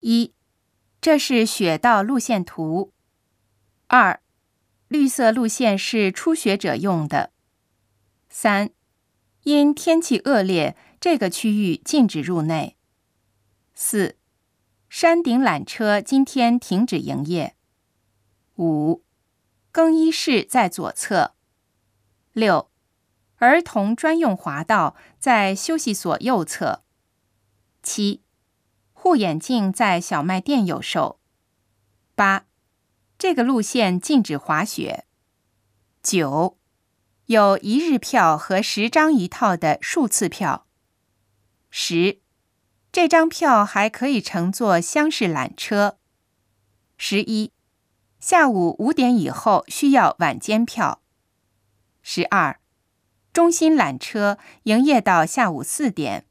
一，这是雪道路线图。二，绿色路线是初学者用的。三，因天气恶劣，这个区域禁止入内。四，山顶缆车今天停止营业。五，更衣室在左侧。六，儿童专用滑道在休息所右侧。七，护眼镜在小卖店有售。八，这个路线禁止滑雪。九，有一日票和十张一套的数次票。十，这张票还可以乘坐厢式缆车。十一，下午五点以后需要晚间票。十二，中心缆车营业到下午四点。